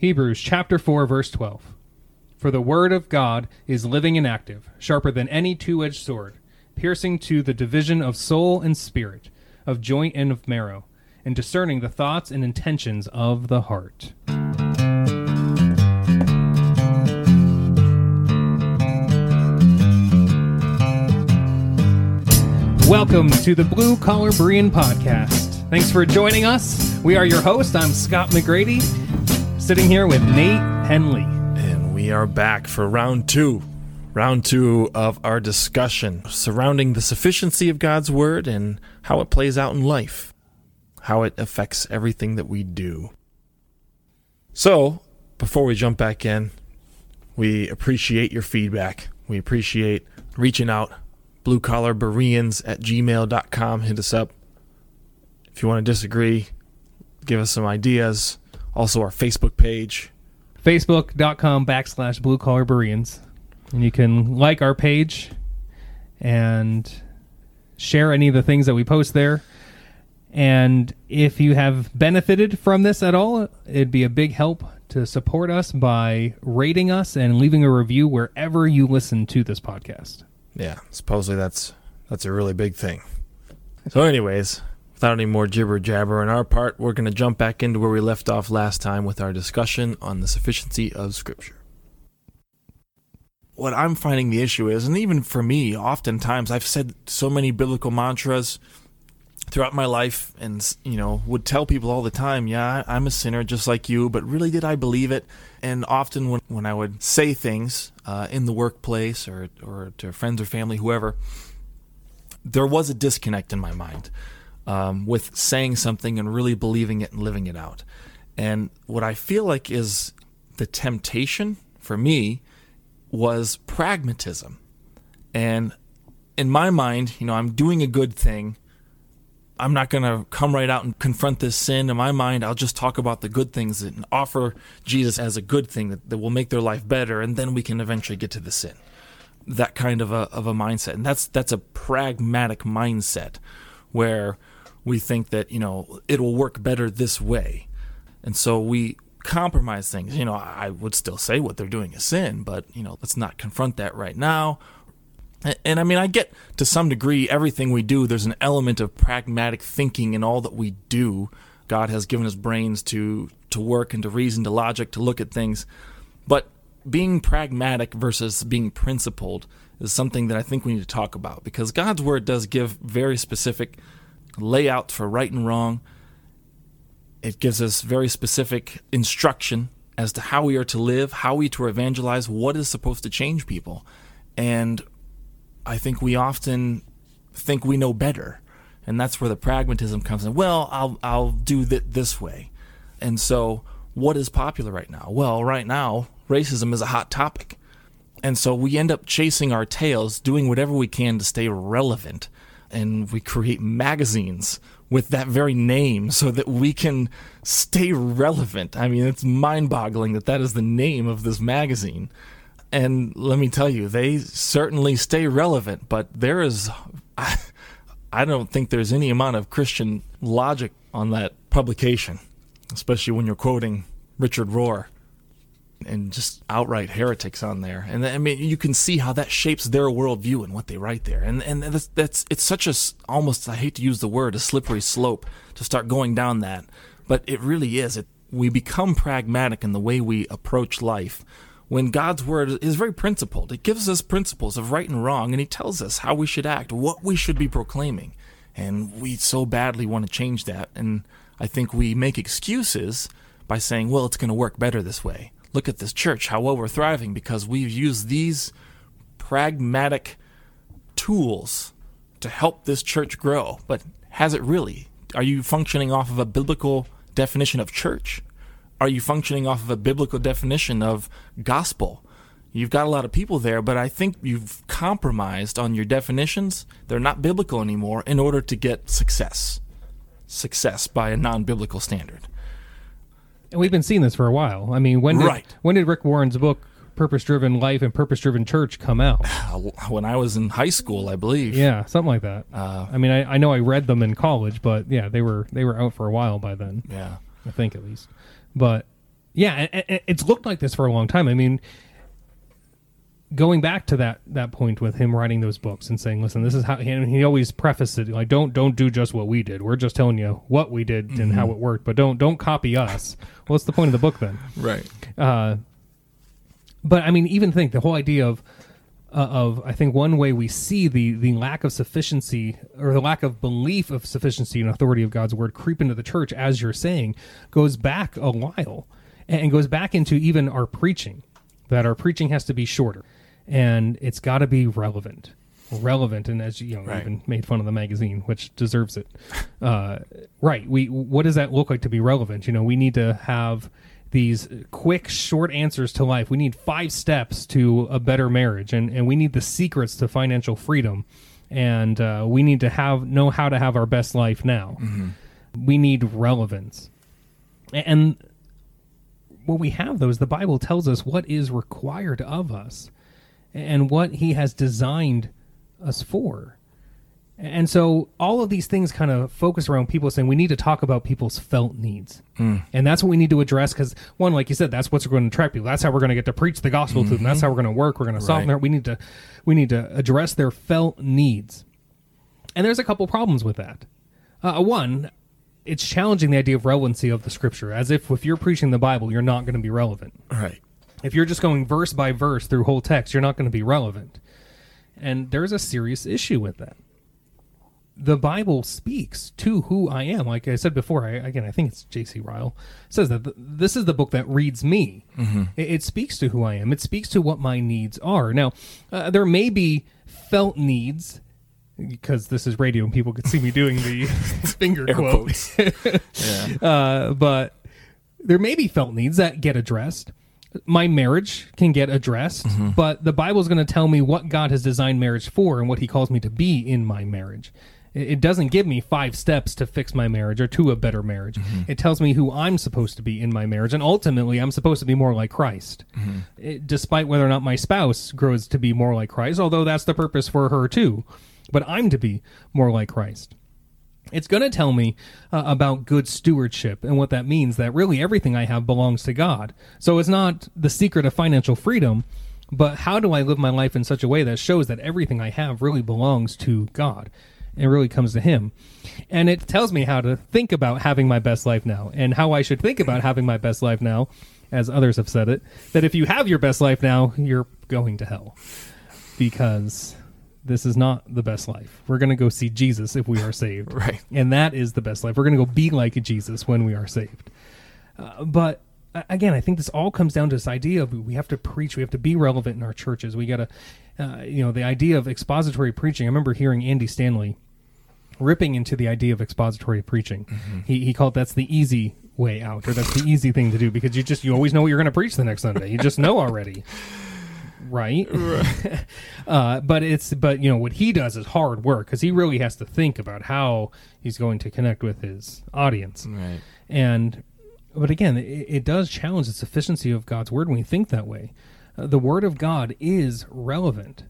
Hebrews chapter 4 verse 12. For the word of God is living and active, sharper than any two-edged sword, piercing to the division of soul and spirit, of joint and of marrow, and discerning the thoughts and intentions of the heart. Welcome to the Blue Collar Berean Podcast. Thanks for joining us. We are your host. I'm Scott McGrady, sitting here with Nate Henley. And we are back for round two. Round two of our discussion surrounding the sufficiency of God's Word and how it plays out in life, how it affects everything that we do. So, before we jump back in, we appreciate your feedback. We appreciate reaching out. Blue collar Bereans at gmail.com. Hit us up. If you want to disagree, give us some ideas. Also, our Facebook page, Facebook.com backslash Blue Collar Bereans. And you can like our page and share any of the things that we post there. And if you have benefited from this at all, it'd be a big help to support us by rating us and leaving a review wherever you listen to this podcast. Yeah, supposedly that's that's a really big thing. So, anyways, without any more jibber jabber. On our part, we're going to jump back into where we left off last time with our discussion on the sufficiency of Scripture. What I'm finding the issue is, and even for me, oftentimes I've said so many biblical mantras throughout my life and you know would tell people all the time yeah i'm a sinner just like you but really did i believe it? And often when, when i would say things uh, in the workplace or, or to friends or family whoever there was a disconnect in my mind um, with saying something and really believing it and living it out and what i feel like is the temptation for me was pragmatism and in my mind you know i'm doing a good thing I'm not going to come right out and confront this sin. In my mind, I'll just talk about the good things and offer Jesus as a good thing that, that will make their life better, and then we can eventually get to the sin. That kind of a, of a mindset. And that's, that's a pragmatic mindset where we think that, you know, it'll work better this way. And so we compromise things. You know, I would still say what they're doing is sin, but, you know, let's not confront that right now and I mean, I get to some degree everything we do, there's an element of pragmatic thinking in all that we do. God has given us brains to, to work and to reason, to logic, to look at things. But being pragmatic versus being principled is something that I think we need to talk about because God's Word does give very specific layouts for right and wrong. It gives us very specific instruction as to how we are to live, how we to evangelize, what is supposed to change people. And I think we often think we know better, and that's where the pragmatism comes in. Well, I'll I'll do it this way, and so what is popular right now? Well, right now racism is a hot topic, and so we end up chasing our tails, doing whatever we can to stay relevant, and we create magazines with that very name so that we can stay relevant. I mean, it's mind-boggling that that is the name of this magazine and let me tell you, they certainly stay relevant, but there is, I, I don't think there's any amount of Christian logic on that publication, especially when you're quoting Richard Rohr and just outright heretics on there. And I mean, you can see how that shapes their worldview and what they write there. And and that's, that's it's such a almost I hate to use the word a slippery slope to start going down that, but it really is. It we become pragmatic in the way we approach life when God's word is very principled. It gives us principles of right and wrong, and He tells us how we should act, what we should be proclaiming. And we so badly want to change that. And I think we make excuses by saying, well, it's going to work better this way. Look at this church, how well we're thriving because we've used these pragmatic tools to help this church grow. But has it really? Are you functioning off of a biblical definition of church? are you functioning off of a biblical definition of gospel? You've got a lot of people there, but I think you've compromised on your definitions. They're not biblical anymore in order to get success. Success by a non biblical standard. And we've been seeing this for a while. I mean, when did, right. when did Rick Warren's book Purpose Driven Life and Purpose Driven Church come out? When I was in high school, I believe. Yeah, something like that. Uh, I mean, I, I know I read them in college, but yeah, they were they were out for a while by then. Yeah, I think at least. But Yeah, it's looked like this for a long time. I mean, going back to that that point with him writing those books and saying, "Listen, this is how." And he always prefaced it like, "Don't don't do just what we did. We're just telling you what we did and how it worked, but don't don't copy us." What's the point of the book then? Right. Uh, but I mean, even think the whole idea of uh, of I think one way we see the the lack of sufficiency or the lack of belief of sufficiency and authority of God's word creep into the church, as you're saying, goes back a while and goes back into even our preaching. That our preaching has to be shorter, and it's got to be relevant, relevant. And as you know, Right. even made fun of the magazine, which deserves it. Uh, right? We what does that look like to be relevant? You know, we need to have these quick short answers to life we need five steps to a better marriage and, and we need the secrets to financial freedom and uh, we need to have know how to have our best life now we need relevance and what we have though is the bible tells us what is required of us and what he has designed us for and so all of these things kind of focus around people saying we need to talk about people's felt needs. And that's what we need to address because, one, like you said, that's what's going to attract people. That's how we're going to get to preach the gospel to them. That's how we're going to work. We're going to solve Right. their, we need to we need to address their felt needs. And there's a couple problems with that. Uh, one, it's challenging the idea of relevancy of the scripture, as if if you're preaching the Bible, you're not going to be relevant Right. If you're just going verse by verse through whole text, you're not going to be relevant. And there's a serious issue with that. The Bible speaks to who I am. Like I said before, I, again, I think it's J.C. Ryle says that th- this is the book that reads me. It, it speaks to who I am. It speaks to what my needs are. Now, uh, there may be felt needs because this is radio and people could see me doing the finger quotes. yeah. uh, but there may be felt needs that get addressed. My marriage can get addressed, mm-hmm. but the Bible is going to tell me what God has designed marriage for and what He calls me to be in my marriage. It doesn't give me five steps to fix my marriage or to a better marriage. Mm-hmm. It tells me who I'm supposed to be in my marriage, and ultimately, I'm supposed to be more like Christ. Mm-hmm. It- despite whether or not my spouse grows to be more like Christ, although that's the purpose for her too. But I'm to be more like Christ it's going to tell me uh, about good stewardship and what that means that really everything I have belongs to God. So it's not the secret of financial freedom, but how do I live my life in such a way that shows that everything I have really belongs to God and really comes to Him? And it tells me how to think about having my best life now and how I should think about having my best life now, as others have said it, that if you have your best life now, you're going to hell because this is not the best life. We're going to go see Jesus if we are saved. Right. And that is the best life. We're going to go be like Jesus when we are saved. Uh, but again, I think this all comes down to this idea of we have to preach, we have to be relevant in our churches. We got to, uh, you know, the idea of expository preaching. I remember hearing Andy Stanley ripping into the idea of expository preaching. He, he called that's the easy way out, or that's the easy thing to do because you just you always know what you're going to preach the next Sunday. You just know already, right? uh, but it's but you know what he does is hard work because he really has to think about how he's going to connect with his audience. Right. and but again it, it does challenge the sufficiency of god's word when we think that way. Uh, the word of god is relevant.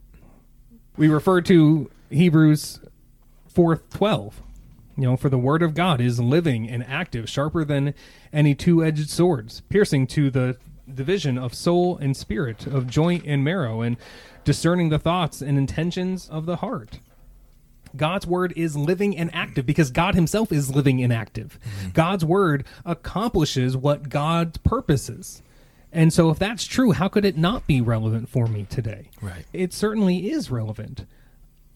We refer to hebrews 4.12 you know for the word of god is living and active sharper than any two-edged swords piercing to the division of soul and spirit of joint and marrow and discerning the thoughts and intentions of the heart God's word is living and active because God himself is living and active. God's word accomplishes what God's purposes. And so if that's true, how could it not be relevant for me today? Right. It certainly is relevant.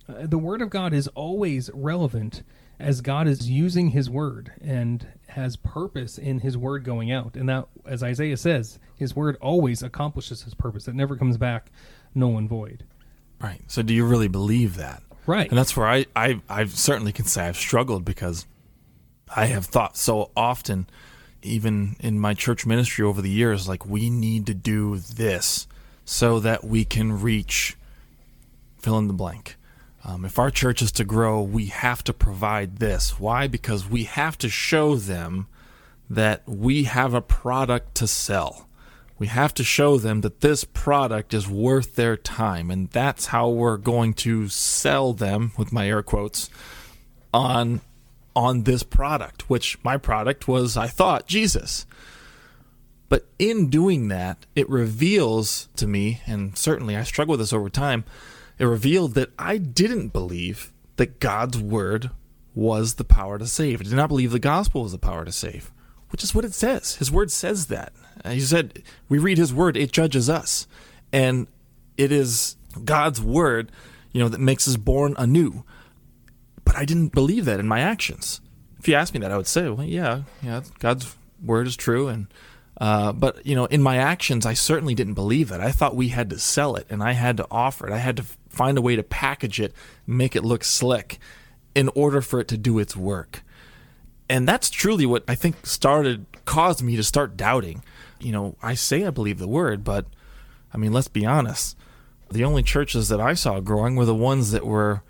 Uh, the word of God is always relevant as God is using his word and has purpose in his word going out. And that as Isaiah says, his word always accomplishes his purpose. It never comes back null and void. Right. So do you really believe that? Right. And that's where I, I, I certainly can say I've struggled because I have thought so often, even in my church ministry over the years, like we need to do this so that we can reach fill in the blank. Um, if our church is to grow, we have to provide this. Why? Because we have to show them that we have a product to sell. We have to show them that this product is worth their time, and that's how we're going to sell them, with my air quotes, on on this product. Which my product was, I thought, Jesus. But in doing that, it reveals to me, and certainly I struggle with this over time, it revealed that I didn't believe that God's word was the power to save. I did not believe the gospel was the power to save, which is what it says. His word says that. He said, we read his word, it judges us. And it is God's word, you know, that makes us born anew. But I didn't believe that in my actions. If you asked me that, I would say, well, yeah, yeah, God's word is true. And, uh, but, you know, in my actions, I certainly didn't believe that. I thought we had to sell it and I had to offer it. I had to find a way to package it, make it look slick in order for it to do its work. And that's truly what I think started, caused me to start doubting. You know, I say I believe the word, but I mean, let's be honest. The only churches that I saw growing were the ones that were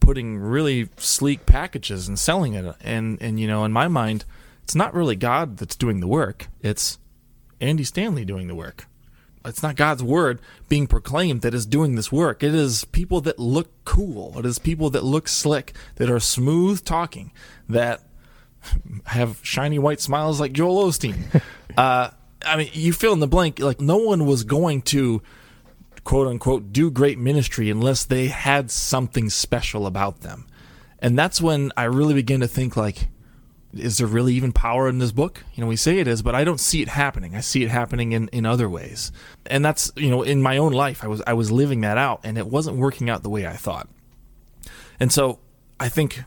putting really sleek packages and selling it. And, and, you know, in my mind, it's not really God that's doing the work, it's Andy Stanley doing the work it's not God's word being proclaimed that is doing this work. It is people that look cool. It is people that look slick, that are smooth talking, that have shiny white smiles like Joel Osteen. uh, I mean, you fill in the blank. Like no one was going to quote unquote do great ministry unless they had something special about them, and that's when I really began to think like, is there really even power in this book? You know, we say it is, but I don't see it happening. I see it happening in, in other ways. And that's, you know, in my own life, I was I was living that out and it wasn't working out the way I thought. And so I think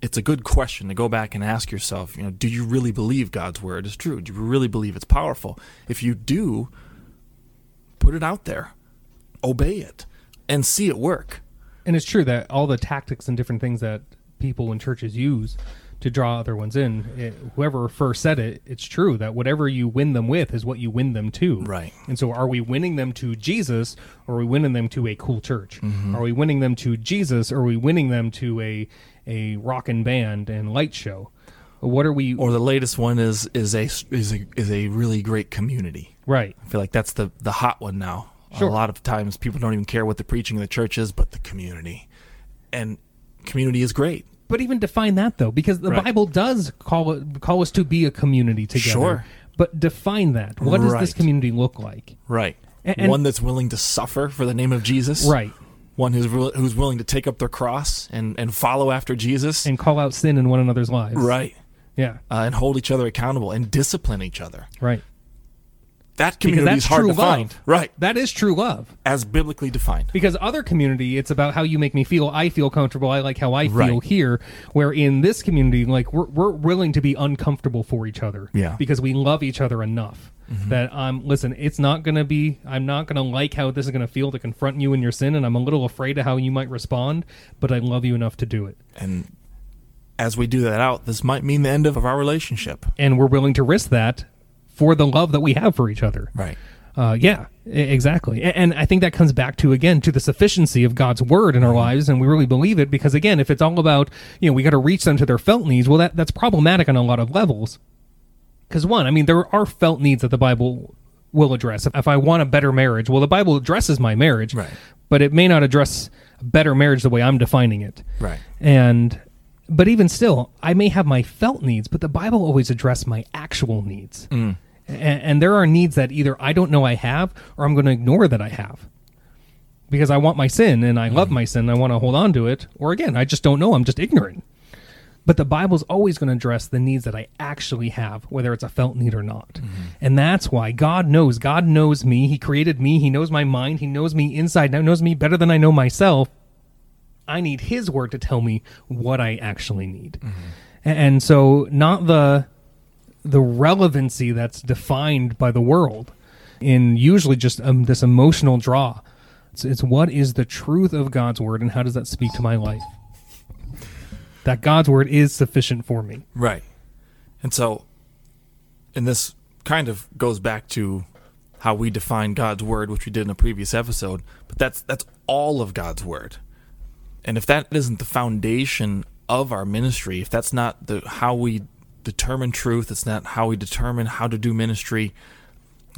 it's a good question to go back and ask yourself, you know, do you really believe God's word is true? Do you really believe it's powerful? If you do, put it out there. Obey it and see it work. And it's true that all the tactics and different things that people in churches use to draw other ones in. It, whoever first said it, it's true that whatever you win them with is what you win them to. Right. And so, are we winning them to Jesus, or are we winning them to a cool church? Mm-hmm. Are we winning them to Jesus, or are we winning them to a a rockin' band and light show? What are we? Or the latest one is is a is a is a really great community. Right. I feel like that's the the hot one now. Sure. A lot of times people don't even care what the preaching of the church is, but the community, and community is great but even define that though, because the right. Bible does call call us to be a community together. Sure. But define that. What does right. this community look like? Right. And, One that's willing to suffer for the name of Jesus. Right. One who's who's willing to take up their cross and, and follow after Jesus and call out sin in one another's lives. Right. Yeah. Uh, and hold each other accountable and discipline each other. Right that community is hard to love. find. Right. That is true love. As biblically defined. Because other community, it's about how you make me feel. I feel comfortable. I like how I feel right. here. Where in this community, like we're, we're willing to be uncomfortable for each other. Yeah. Because we love each other enough. Mm-hmm. That I'm um, listen, it's not gonna be I'm not gonna like how this is gonna feel to confront you in your sin, and I'm a little afraid of how you might respond, but I love you enough to do it. And as we do that out, this might mean the end of our relationship. And we're willing to risk that for the love that we have for each other. Right. Uh, yeah, exactly. And, I think that comes back to again to the sufficiency of God's word in our mm-hmm. lives, and we really believe it because again, if it's all about you know we got to reach them to their felt needs, well that that's problematic on a lot of levels. Because one, I mean, there are felt needs that the Bible will address. If I want a better marriage, well, the Bible addresses my marriage, right. but it may not address better marriage the way I'm defining it. Right. And but even still, I may have my felt needs, but the Bible always address my actual needs. Mm and, and there are needs that either I don't know I have or I'm going to ignore that I have because I want my sin and I love my sin. I want to hold on to it. Or again, I just don't know. I'm just ignorant. But the Bible's always going to address the needs that I actually have, whether it's a felt need or not. Mm-hmm. And that's why God knows. God knows me. He created me. He knows my mind. He knows me inside out, knows me better than I know myself. I need His word to tell me what I actually need. Mm-hmm. And so, not the the relevancy that's defined by the world in usually just um, this emotional draw. It's, it's what is the truth of God's word and how does that speak to my life? That God's word is sufficient for me. Right. And so, and this kind of goes back to how we define God's word, which we did in a previous episode, but that's that's all of God's word. And if that isn't the foundation of our ministry, if that's not the how we determine truth. It's not how we determine how to do ministry.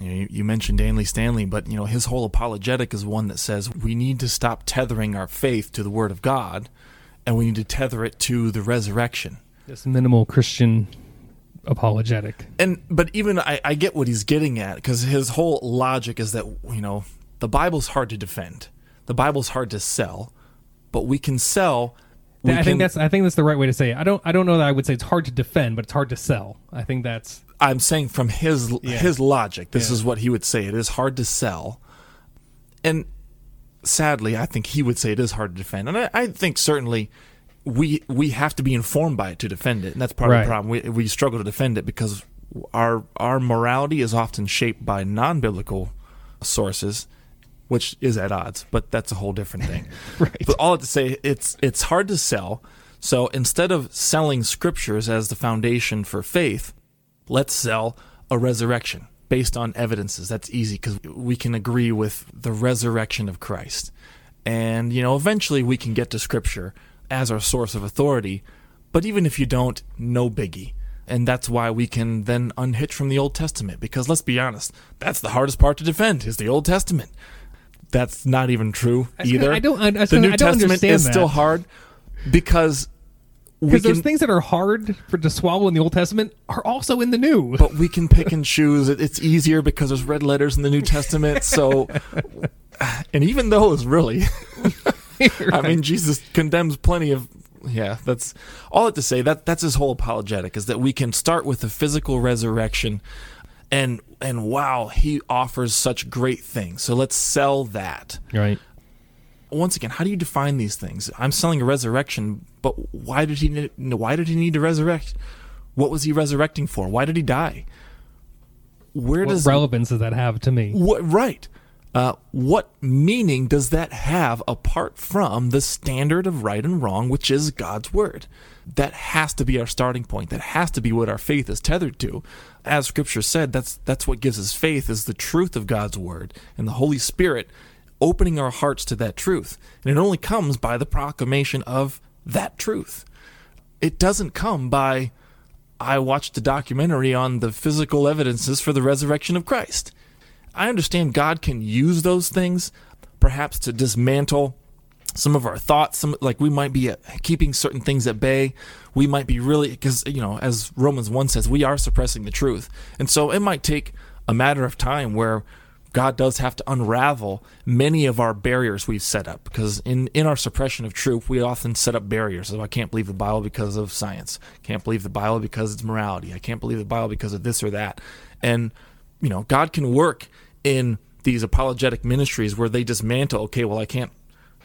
You, know, you, you mentioned Andy Stanley, but you know his whole apologetic is one that says we need to stop tethering our faith to the Word of God, and we need to tether it to the resurrection. This minimal Christian apologetic. and but even I, I get what he's getting at because his whole logic is that you know the Bible's hard to defend, the Bible's hard to sell, but we can sell. I can, think that's I think that's the right way to say it. I don't I don't know that I would say it's hard to defend, but it's hard to sell. I think that's I'm saying from his Yeah. his logic, this Yeah. is what he would say. It is hard to sell, and sadly, I think he would say it is hard to defend. And I, I think certainly we we have to be informed by it to defend it, and that's part of the problem. We we struggle to defend it because our our morality is often shaped by non biblical sources, which is at odds. But that's a whole different thing. right. But all to say, it's it's hard to sell. So instead of selling scriptures as the foundation for faith, let's sell a resurrection based on evidences. That's easy because we can agree with the resurrection of Christ, and you know eventually we can get to scripture as our source of authority. But even if you don't, no biggie. And that's why we can then unhitch from the Old Testament. Because let's be honest, that's the hardest part to defend is the Old Testament. That's not even true I was gonna- either I don't- I- the New I don't Testament understand is still hard because Because those things that are hard for to swallow in the Old Testament are also in the New. but we can pick and choose. It's easier because there's red letters in the New Testament. So, and even those really, I mean, Jesus condemns plenty of. Yeah, that's all I have to say. That that's his whole apologetic is that we can start with the physical resurrection, and and wow, he offers such great things. So let's sell that. right. once again, how do you define these things? I'm selling a resurrection, but why did he why did he need to resurrect? What was he resurrecting for? Why did he die? Where What does relevance does that have to me? what right? Uh, what meaning does that have apart from the standard of right and wrong, which is God's word? That has to be our starting point. That has to be what our faith is tethered to. As Scripture said, that's that's what gives us faith is the truth of God's word and the Holy Spirit opening our hearts to that truth. And it only comes by the proclamation of that truth. It doesn't come by I watched a documentary on the physical evidences for the resurrection of Christ. I understand God can use those things, perhaps to dismantle some of our thoughts. Some like we might be uh, keeping certain things at bay. We might be really because you know, as Romans one says, we are suppressing the truth, and so it might take a matter of time where God does have to unravel many of our barriers we've set up because in, in our suppression of truth, we often set up barriers. So I can't believe the Bible because of science. Can't believe the Bible because it's morality. I can't believe the Bible because of this or that. And you know, God can work in these apologetic ministries where they dismantle. Okay, well, I can't.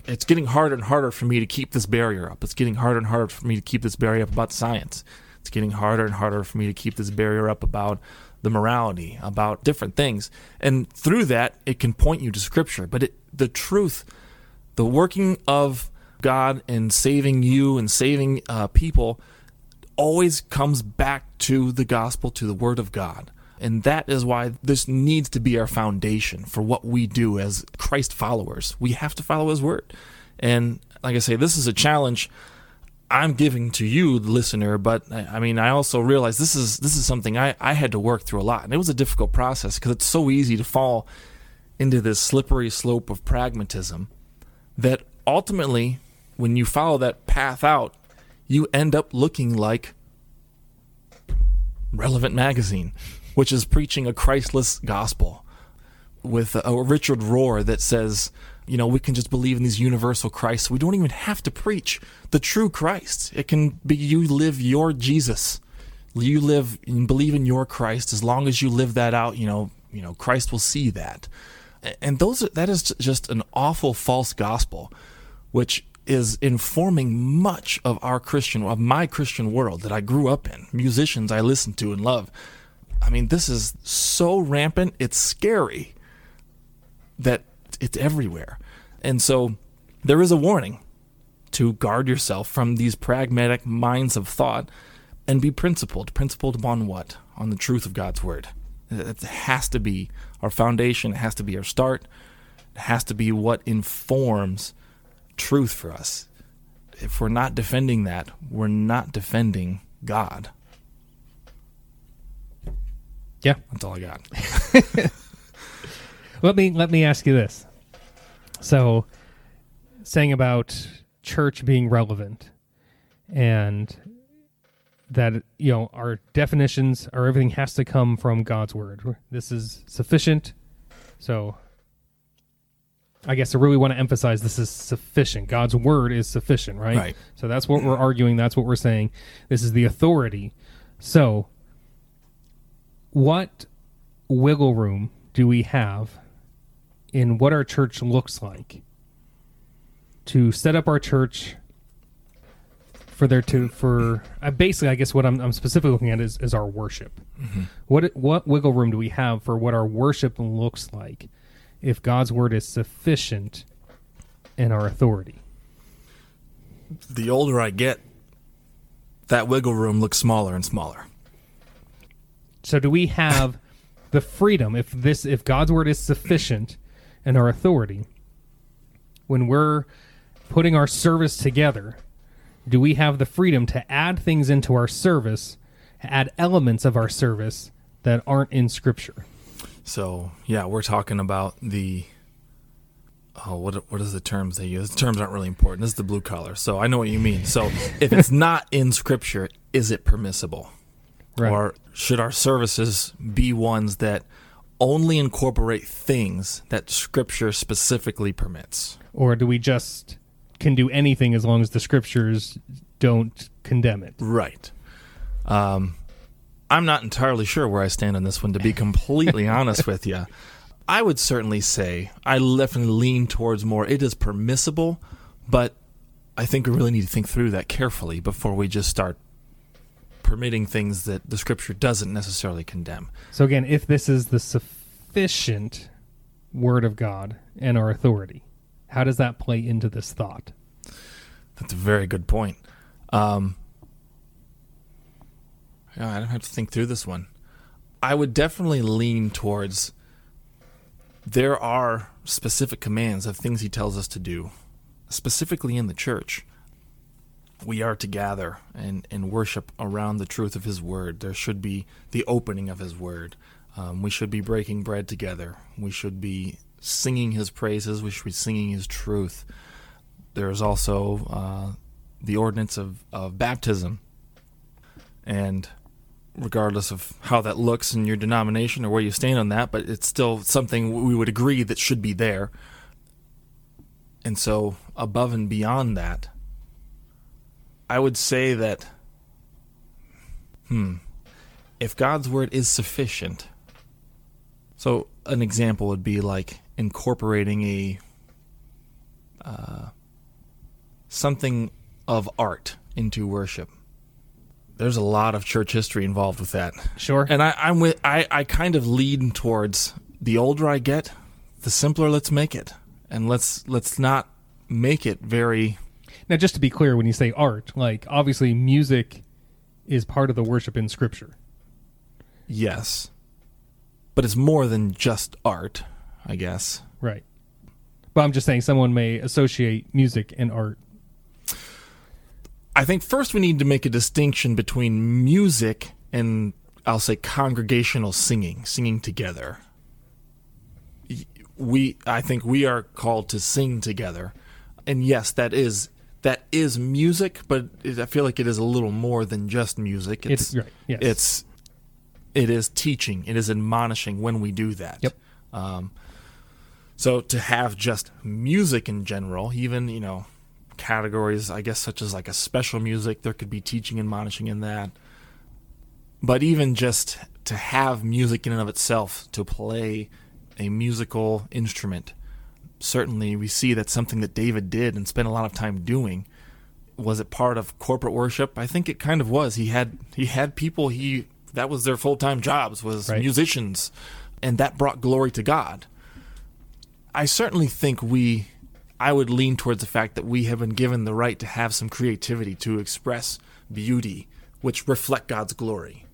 It's getting harder and harder for me to keep this barrier up. It's getting harder and harder for me to keep this barrier up about science. It's getting harder and harder for me to keep this barrier up about the morality, about different things. And through that, it can point you to Scripture. But it, the truth, the working of God and saving you and saving uh, people always comes back to the gospel, to the Word of God. And that is why this needs to be our foundation for what we do as Christ followers. We have to follow His Word. And like I say, this is a challenge I'm giving to you, the listener, but I mean, I also realize this is this is something I, I had to work through a lot, and it was a difficult process because it's so easy to fall into this slippery slope of pragmatism that ultimately, when you follow that path out, you end up looking like Relevant Magazine, which is preaching a Christless gospel with a, Richard Rohr that says, you know, we can just believe in these universal Christs. We don't even have to preach the true Christ. It can be you live your Jesus. You live and believe in your Christ. As long as you live that out, you know, you know, Christ will see that. And those that is just an awful false gospel, which is informing much of our Christian, of my Christian world that I grew up in, musicians I listen to and love. I mean, this is so rampant, it's scary that it's everywhere. And so there is a warning to guard yourself from these pragmatic minds of thought and be principled. Principled upon what? On the truth of God's word. It has to be our foundation, it has to be our start, it has to be what informs truth for us. If we're not defending that, we're not defending God. Yeah. That's all I got. Let me let me ask you this. So, saying about church being relevant, and that you know our definitions or everything has to come from God's word. This is sufficient. So I guess I really want to emphasize this is sufficient. God's word is sufficient, right? Right. So that's what we're arguing. That's what we're saying. This is the authority. So, what wiggle room do we have in what our church looks like to set up our church for there to for uh, basically I guess what I'm, I'm specifically looking at is, is our worship. What what wiggle room do we have for what our worship looks like if God's word is sufficient in our authority? The older I get, that wiggle room looks smaller and smaller. So do we have the freedom if this if God's word is sufficient in our authority when we're putting our service together, do we have the freedom to add things into our service, add elements of our service that aren't in scripture? So yeah, we're talking about the oh what what is the terms they use? The terms aren't really important. This is the blue collar. So I know what you mean. So if it's not in scripture, is it permissible? Right. Or should our services be ones that only incorporate things that scripture specifically permits? Or do we just can do anything as long as the scriptures don't condemn it? Right. Um, I'm not entirely sure where I stand on this one, to be completely honest with you. I would certainly say I definitely lean towards more. It is permissible, but I think we really need to think through that carefully before we just start permitting things that the scripture doesn't necessarily condemn. So again, if this is the sufficient word of God and our authority, how does that play into this thought? That's a very good point. Um, yeah, I don't have to think through this one. I would definitely lean towards there are specific commands of things he tells us to do, specifically in the church. We are to gather and, and worship around the truth of his word. There should be the opening of his word. Um, we should be breaking bread together. We should be singing his praises. We should be singing his truth. There's also uh, the ordinance of, of baptism. And regardless of how that looks in your denomination or where you stand on that, but it's still something we would agree that should be there. And so, above and beyond that, I would say that, hmm, if God's word is sufficient, so an example would be like incorporating a uh, something of art into worship. There's a lot of church history involved with that. Sure. And I, I'm with I, I kind of lean towards the older I get, the simpler let's make it. And let's let's not make it very Now, just to be clear, when you say art, like obviously music is part of the worship in Scripture. yes. But it's more than just art, I guess. Right. But I'm just saying someone may associate music and art. I think first we need to make a distinction between music and I'll say congregational singing, singing together. We I think we are called to sing together. And yes, that is that is music, but it, I feel like it is a little more than just music. It's, right. Yes. it's it is teaching it is admonishing when we do that Yep. um, so to have just music in general even you know categories i guess such as like a special music there could be teaching and admonishing in that but even just to have music in and of itself to play a musical instrument certainly we see that something that david did and spent a lot of time doing was it part of corporate worship? I think it kind of was. He had he had people he that was their full-time jobs was Right. musicians and that brought glory to god. I certainly think we i would lean towards the fact that we have been given the right to have some creativity to express beauty which reflect god's glory.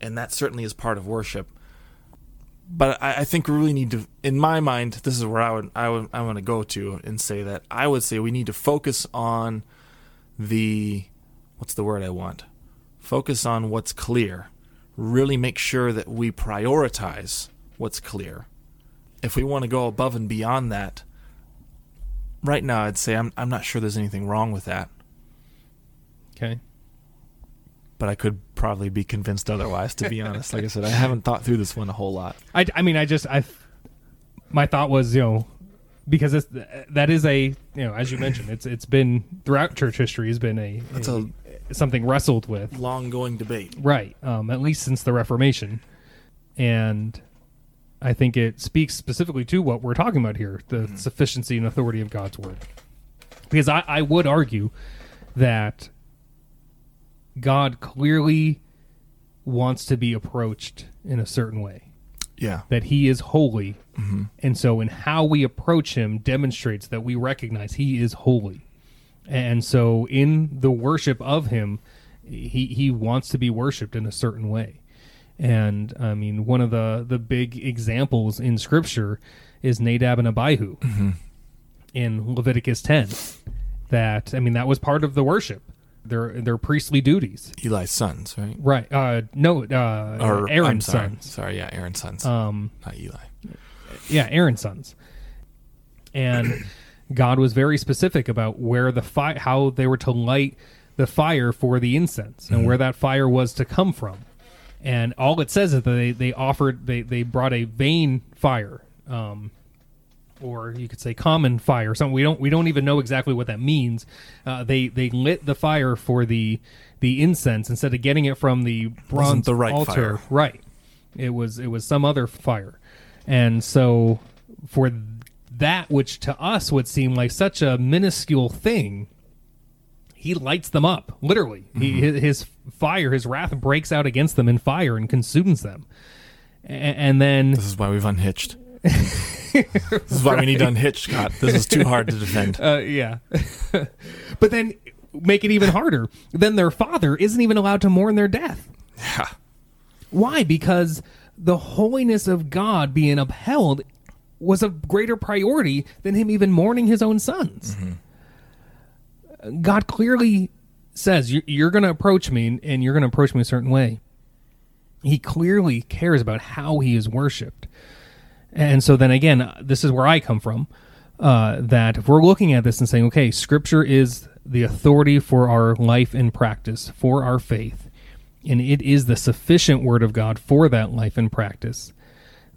And that certainly is part of worship but I, I think we really need to in my mind this is where i would i would i want to go to and say that i would say we need to focus on the what's the word I want? Focus on what's clear. Really make sure that we prioritize what's clear. If we want to go above and beyond that, right now I'd say I'm I'm not sure there's anything wrong with that. Okay. But I could probably be convinced otherwise. To be honest, like I said, I haven't thought through this one a whole lot. I, I mean, I just I, my thought was you know because it's, that is a you know as you mentioned it's it's been throughout church history has been a, That's a- something wrestled with Long going debate. right um, at least since the Reformation and I think it speaks specifically to what we're talking about here the sufficiency and authority of God's word because I, I would argue that God clearly wants to be approached in a certain way Yeah. that he is holy. Mm-hmm. And so, in how we approach him, demonstrates that we recognize he is holy. And so, in the worship of him, he, he wants to be worshiped in a certain way. And I mean, one of the, the big examples in scripture is Nadab and Abihu mm-hmm. in Leviticus 10. That, I mean, that was part of the worship, their, their priestly duties. Eli's sons, right? Right. Uh, no, uh, Or Aaron's sorry. sons. Sorry, yeah, Aaron's sons, Um, not Eli. yeah, Aaron's sons. And God was very specific about where the fire, how they were to light the fire for the incense, and where that fire was to come from. And all it says is that they, they offered they, they brought a vain fire, um, or you could say common fire. Something we don't we don't even know exactly what that means. Uh, they they lit the fire for the the incense instead of getting it from the bronze the right altar. fire. Right. It was it was some other fire. And so for that which to us would seem like such a minuscule thing, he lights them up, literally. He, his, fire, his wrath breaks out against them in fire and consumes them. And then This is why we've unhitched. this is why we need to unhitch, Scott. This is too hard to defend. Uh, yeah. but then make it even harder. Then their father isn't even allowed to mourn their death. Yeah. Why? Because the holiness of God being upheld was a greater priority than him even mourning his own sons. God clearly says, You're going to approach me, and you're going to approach me a certain way. He clearly cares about how he is worshiped. And so then again, this is where I come from. Uh, that if we're looking at this and saying, okay, Scripture is the authority for our life and practice, for our faith, and it is the sufficient Word of God for that life and practice,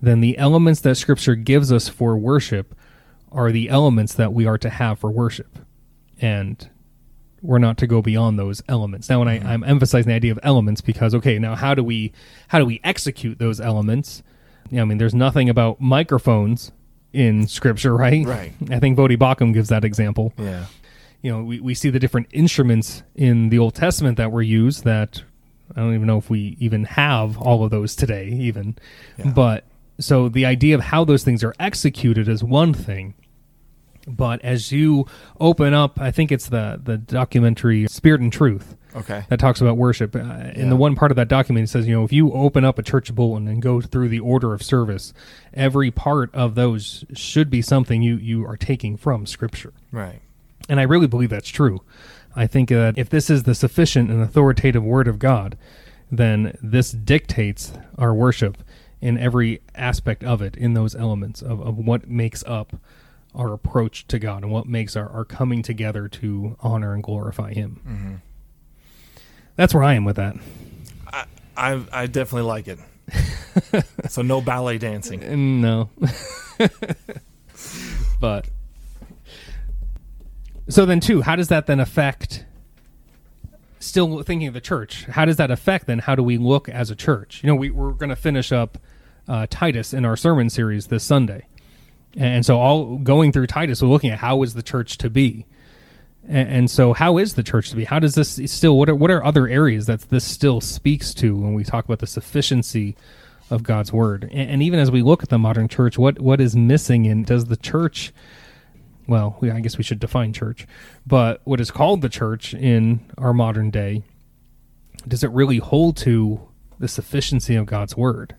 then the elements that Scripture gives us for worship are the elements that we are to have for worship. And we're not to go beyond those elements. Now, when I, I'm emphasizing the idea of elements because okay, now how do we how do we execute those elements? I mean, there's nothing about microphones in Scripture, right? Right. I think Voddie Baucham gives that example. Yeah. You know, we, we see the different instruments in the Old Testament that were used that I don't even know if we even have all of those today, even. Yeah. But so the idea of how those things are executed is one thing. But as you open up, I think it's the the documentary Spirit and Truth Okay. that talks about worship. Uh, in the one part of that document, it says, you know, if you open up a church bulletin and go through the order of service, every part of those should be something you you are taking from Scripture. Right. And I really believe that's true. I think that if this is the sufficient and authoritative Word of God, then this dictates our worship in every aspect of it, in those elements of, of what makes up our approach to God and what makes our, our coming together to honor and glorify Him. That's where I am with that. I I, I definitely like it. so no ballet dancing. No. but so then too, how does that then affect still thinking of the church, how does that affect then how do we look as a church? You know, we, we're gonna finish up uh, Titus in our sermon series this Sunday. And so all going through Titus, we're looking at how is the church to be. And, and so how is the church to be? How does this still what are what are other areas that this still speaks to when we talk about the sufficiency of God's word? And, and even as we look at the modern church, what what is missing and does the church well, we, I guess we should define church, but what is called the church in our modern day, does it really hold to the sufficiency of God's word?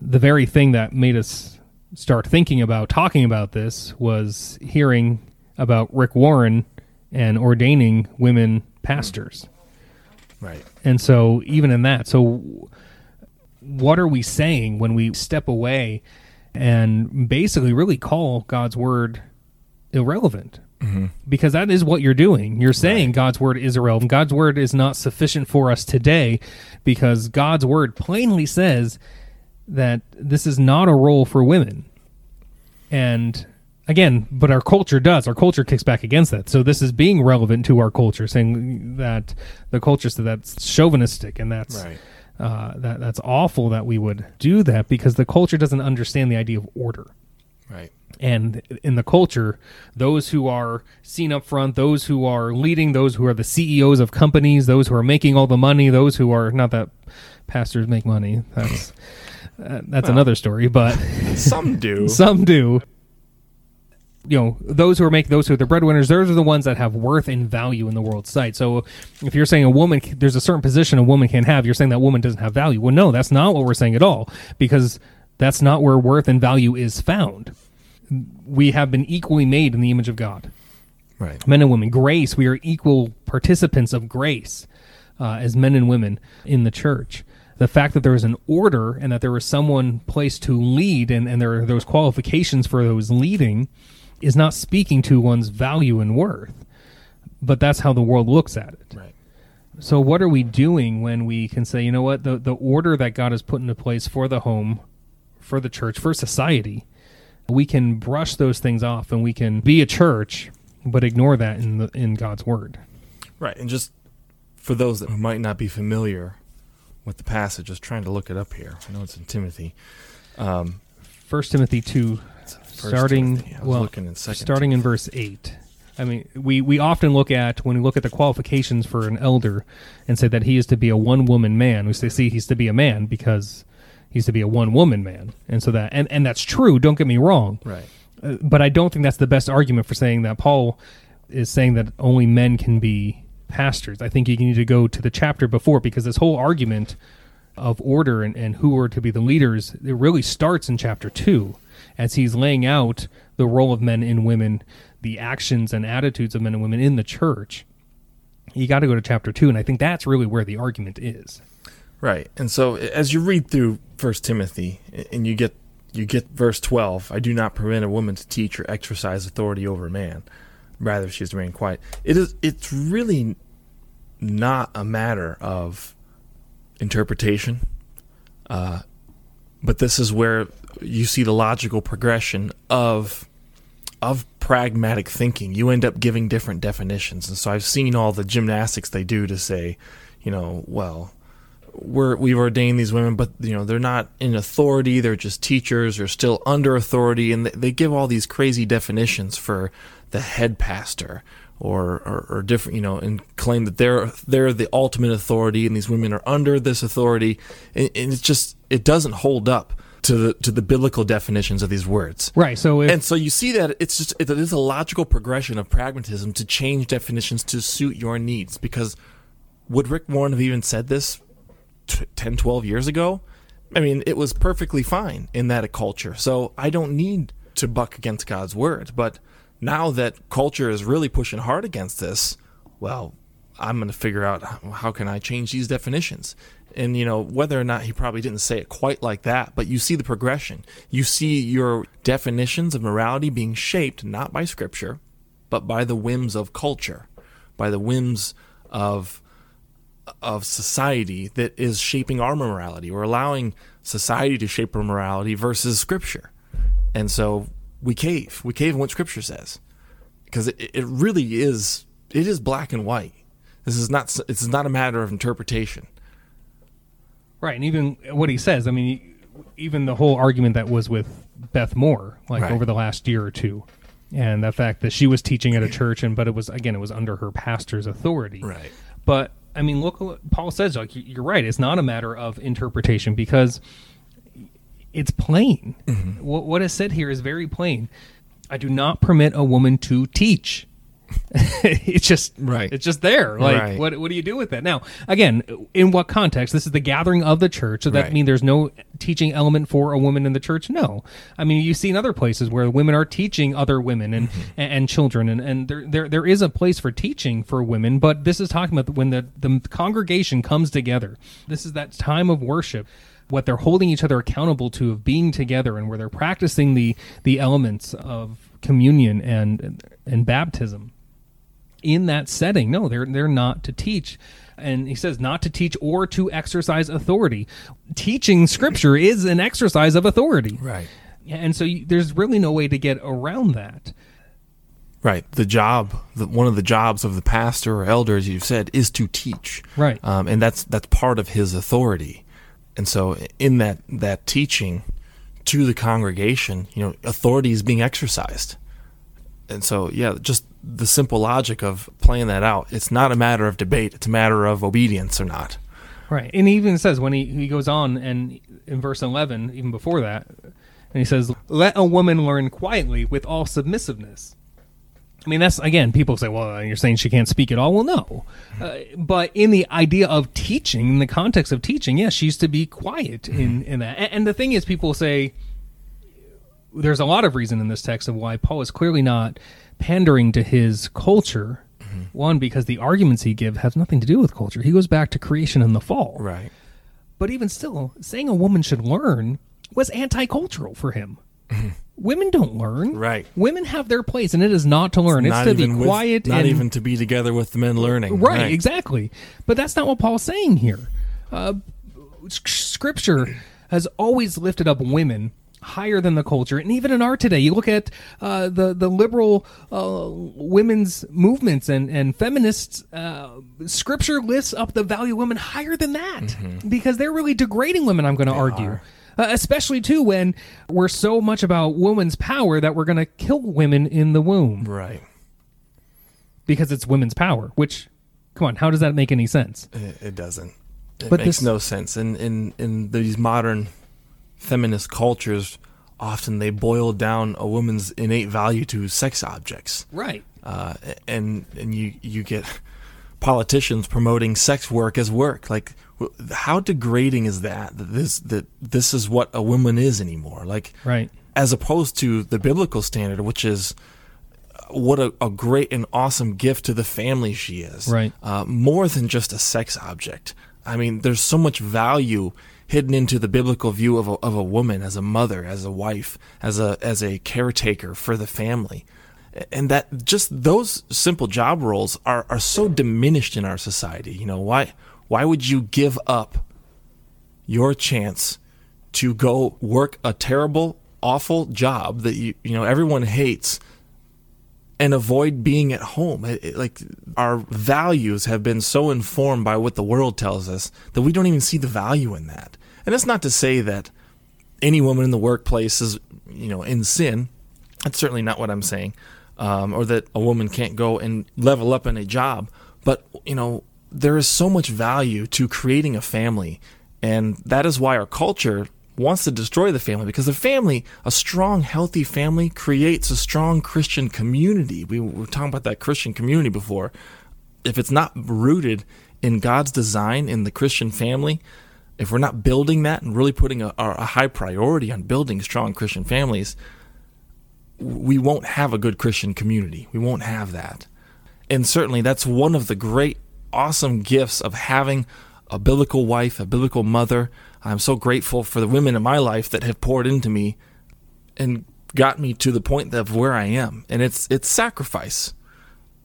The very thing that made us start thinking about talking about this was hearing about Rick Warren and ordaining women pastors. Right. And so, even in that, so what are we saying when we step away and basically really call God's word irrelevant mm-hmm. because that is what you're doing. You're saying God's word is irrelevant. God's word is not sufficient for us today because God's word plainly says that this is not a role for women. And again, but our culture does. Our culture kicks back against that. So this is being relevant to our culture, saying that the culture said that's chauvinistic and that's Right. uh, that that's awful that we would do that because the culture doesn't understand the idea of order Right. and in the culture those who are seen up front those who are leading those who are the ceos of companies those who are making all the money those who are not that pastors make money that's uh, that's another story but Some do. some do you know those who are making those who are the breadwinners those are the ones that have worth and value in the world's sight. So if you're saying a woman there's a certain position a woman can have you're saying that woman doesn't have value. Well no that's not what we're saying at all because that's not where worth and value is found. We have been equally made in the image of god. Right. men and women grace we are equal participants of grace uh, as men and women in the church. The fact that there was an order and that there was someone placed to lead and, and there are those qualifications for those leading is not speaking to one's value and worth but that's how the world looks at it Right. so what are we doing when we can say, you know what, the the order that God has put into place for the home, for the church, for society, we can brush those things off and we can be a church, but ignore that in the in God's word. Right. And just for those that might not be familiar with the passage, just trying to look it up here. I know it's in Timothy. Um, First Timothy two, First starting. Well, in Second starting in verse eight. I mean, we, we often look at when we look at the qualifications for an elder and say that he is to be a one woman man. We say, see, he's to be a man because he's to be a one woman man, and so that and, and that's true. Don't get me wrong, Right. Uh, but I don't think that's the best argument for saying that Paul is saying that only men can be pastors. I think you need to go to the chapter before because this whole argument of order and, and who are to be the leaders, it really starts in chapter two as he's laying out the role of men and women, the actions and attitudes of men and women in the church. You got to go to chapter two, and I think that's really where the argument is. Right. And so as you read through First Timothy and you get you get verse 12, I do not permit a woman to teach or exercise authority over a man. Rather she is to remain quiet. It is it's really not a matter of interpretation. Uh, but this is where you see the logical progression of of pragmatic thinking. You end up giving different definitions. And so I've seen all the gymnastics they do to say, you know, well, we're we've ordained these women, but you know they're not in authority. They're just teachers. They're still under authority, and they, they give all these crazy definitions for the head pastor or, or or different, you know, and claim that they're they're the ultimate authority, and these women are under this authority, and, and it's just it doesn't hold up to the to the biblical definitions of these words. Right. So if And so you see that it's just it is a logical progression of pragmatism to change definitions to suit your needs. Because would Rick Warren have even said this t- 10, 12 years ago? I mean, it was perfectly fine in that culture. So I don't need to buck against God's word. But now that culture is really pushing hard against this, well, I'm going to figure out how- can I change these definitions. And you know whether or not he probably didn't say it quite like that, but you see the progression. You see your definitions of morality being shaped not by scripture, but by the whims of culture, by the whims of of society that is shaping our morality. We're allowing society to shape our morality versus scripture. And so we cave. We cave in what scripture says. Because it, it really is it is black and white. This is not is not a matter of interpretation. Right, and even what he says, I mean, even the whole argument that was with Beth Moore, like Right. over the last year or two, and the fact that she was teaching at a church, and but it was again, it was under her pastor's authority. Right. But I mean, look, Paul says, like you- you're right. It's not a matter of interpretation because it's plain. Mm-hmm. What, what is said here is very plain. I do not permit a woman to teach. it's just Right. It's just there. Like, Right. what what do you do with that? Now, again, in what context? This is the gathering of the church. Does that Right. mean there's no teaching element for a woman in the church? No. I mean, you see in other places where women are teaching other women and Mm-hmm. and, and children, and, and there, there there is a place for teaching for women. But this is talking about when the the congregation comes together. This is that time of worship. What they're holding each other accountable to of being together and where they're practicing the the elements of communion and and baptism in that setting no they're they're not to teach and he says not to teach or to exercise authority teaching scripture is an exercise of authority Right. and so you, there's really no way to get around that Right. The job, the, one of the jobs of the pastor or elder, as you've said, is to teach. Right. Um, and that's that's part of his authority. And so, in that that teaching to the congregation, you know, authority is being exercised. And so, yeah, just the simple logic of playing that out. It's not a matter of debate. It's a matter of obedience or not. Right. And he even says when he, he goes on and in verse 11, even before that, and he says, Let a woman learn quietly with all submissiveness. I mean, that's again, people say, well, you're saying she can't speak at all. Well, no. Uh, but in the idea of teaching, in the context of teaching, yes, she's to be quiet in, mm-hmm. in that. And, and the thing is, people say, there's a lot of reason in this text of why Paul is clearly not pandering to his culture. Mm-hmm. One, because the arguments he gives have nothing to do with culture. He goes back to creation and the fall. Right. But even still, saying a woman should learn was anti-cultural for him. Mm-hmm. Women don't learn. Right. Women have their place, and it is not to learn. It's, not to be even with- quiet. not and, even to be together with the men learning. right, Exactly. But that's not what Paul's saying here. Uh, scripture has always lifted up women higher than the culture, and even in our today, you look at uh, the the liberal uh, women's movements and and feminists. Uh, scripture lifts up the value of women higher than that because they're really degrading women. I'm going to argue. are. Uh, especially too when we're so much about women's power that we're going to kill women in the womb Right. because it's women's power. Which, come on, how does that make any sense? It, it doesn't. It But makes this- no sense. In in in these modern feminist cultures, often they boil down a woman's innate value to sex objects, Right. uh, and and you you get politicians promoting sex work as work. Like, how degrading is that? That this that this is what a woman is anymore. Like, Right. as opposed to the biblical standard, which is uh, what a, a great and awesome gift to the family she is. Right. Uh, more than just a sex object. I mean, there's so much value hidden into the biblical view of a, of a woman as a mother, as a wife, as a as a caretaker for the family. And that just those simple job roles are, are so diminished in our society. You know, why why would you give up your chance to go work a terrible, awful job that you you know everyone hates and avoid being at home. It- it- like our values have been so informed by what the world tells us that we don't even see the value in that. And that's not to say that any woman in the workplace is you know in sin. That's certainly not what I'm saying. Um, or that a woman can't go and level up in a job. But you know there is so much value to creating a family, and that is why our culture wants to destroy the family because the family, a strong, healthy family, creates a strong Christian community. We were talking about that Christian community before. If it's not rooted in God's design in the Christian family, if we're not building that and really putting a, a high priority on building strong Christian families, we won't have a good Christian community. We won't have that. And certainly that's one of the great, awesome gifts of having a biblical wife, a biblical mother. I'm so grateful for the women in my life that have poured into me and got me to the point of where I am. And it's it's sacrifice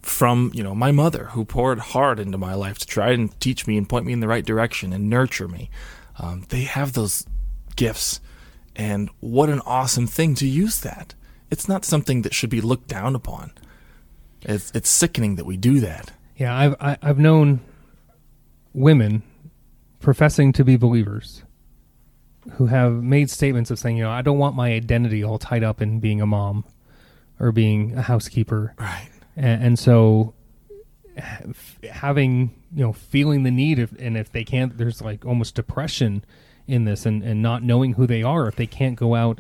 from, you know, my mother who poured hard into my life to try and teach me and point me in the right direction and nurture me. Um, they have those gifts. And what an awesome thing to use that. It's not something that should be looked down upon. It's, it's sickening that we do that. Yeah, I've I, I've known women professing to be believers who have made statements of saying, you know, I don't want my identity all tied up in being a mom or being a housekeeper, Right. and, and so having you know feeling the need if, and if they can't, there's like almost depression in this, and and not knowing who they are if they can't go out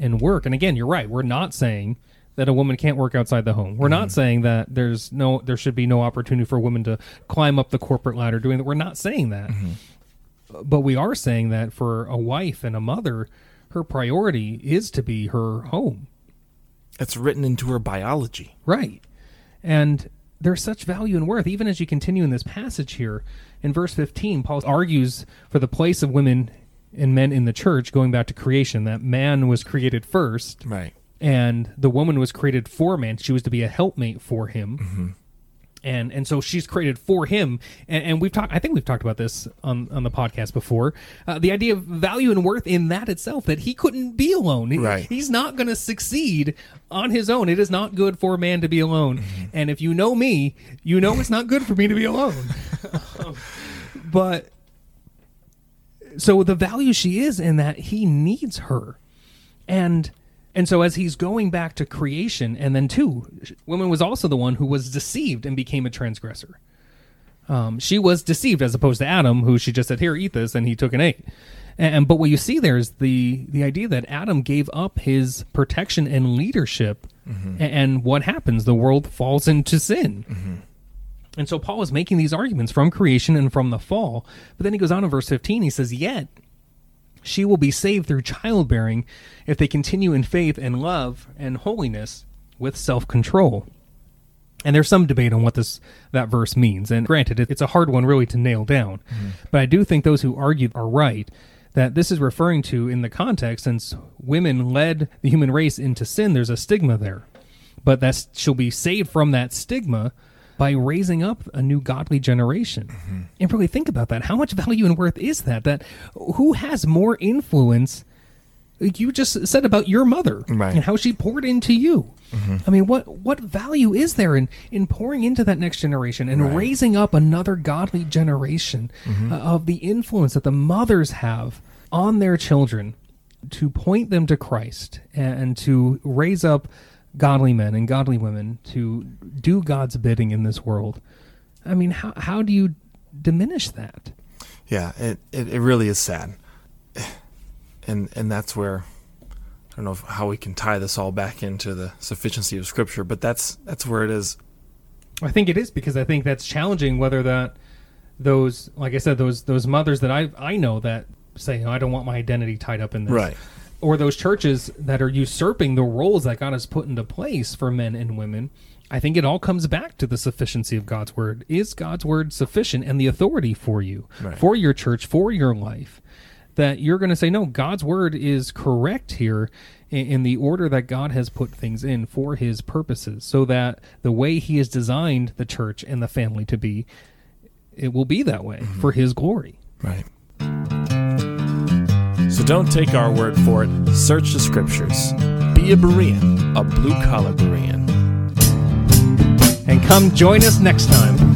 and work. And again, you're right. We're not saying that a woman can't work outside the home. We're not mm-hmm. saying that there's no there should be no opportunity for women to climb up the corporate ladder doing that. We're not saying that. Mm-hmm. But we are saying that for a wife and a mother, her priority is to be her home. It's written into her biology. Right. And there's such value and worth. Even as you continue in this passage here, in verse 15, Paul argues for the place of women and men in the church going back to creation that man was created first Right. and the woman was created for man. She was to be a helpmate for him. And and so she's created for him. And, and we've talked i think we've talked about this on on the podcast before. Uh, the idea of value and worth in that itself that he couldn't be alone. He- Right. he's not going to succeed on his own. It is not good for a man to be alone. And if you know me you know it's not good for me to be alone. But so the value she is in that he needs her. And and so as he's going back to creation and then too woman was also the one who was deceived and became a transgressor. Um, she was deceived as opposed to adam who she just said here eat this and he took an eight and, and but what you see there is the the idea that adam gave up his protection and leadership a- and, what happens? The world falls into sin and so Paul is making these arguments from creation and from the fall. But then he goes on in verse 15, he says, Yet she will be saved through childbearing if they continue in faith and love and holiness with self control. And there's some debate on what this that verse means. And granted, it- it's a hard one really to nail down. Mm-hmm. But I do think those who argue are right that this is referring to in the context since women led the human race into sin, there's a stigma there. But that she'll be saved from that stigma by raising up a new godly generation. And really think about that. How much value and worth is that? That who has more influence? like You just said about your mother Right. and how she poured into you. I mean, what what value is there in in pouring into that next generation and Right. raising up another godly generation uh, of the influence that the mothers have on their children to point them to Christ and to raise up godly men and godly women to do God's bidding in this world. I mean, how how do you diminish that? Yeah, it, it, it really is sad. And and that's where I don't know if- how we can tie this all back into the sufficiency of scripture, but that's that's where it is. I think it is because I think that's challenging whether that those like I said those those mothers that I I know that say oh, I don't want my identity tied up in this Right. Or those churches that are usurping the roles that God has put into place for men and women I think it all comes back to the sufficiency of God's word is God's word sufficient and the authority for you Right. for your church for your life that you're going to say no God's word is correct here in, in the order that God has put things in for his purposes so that the way he has designed the church and the family to be it will be that way mm-hmm. for his glory Right. So don't take our word for it. Search the scriptures. Be a Berean, a blue collar Berean. and come join us next time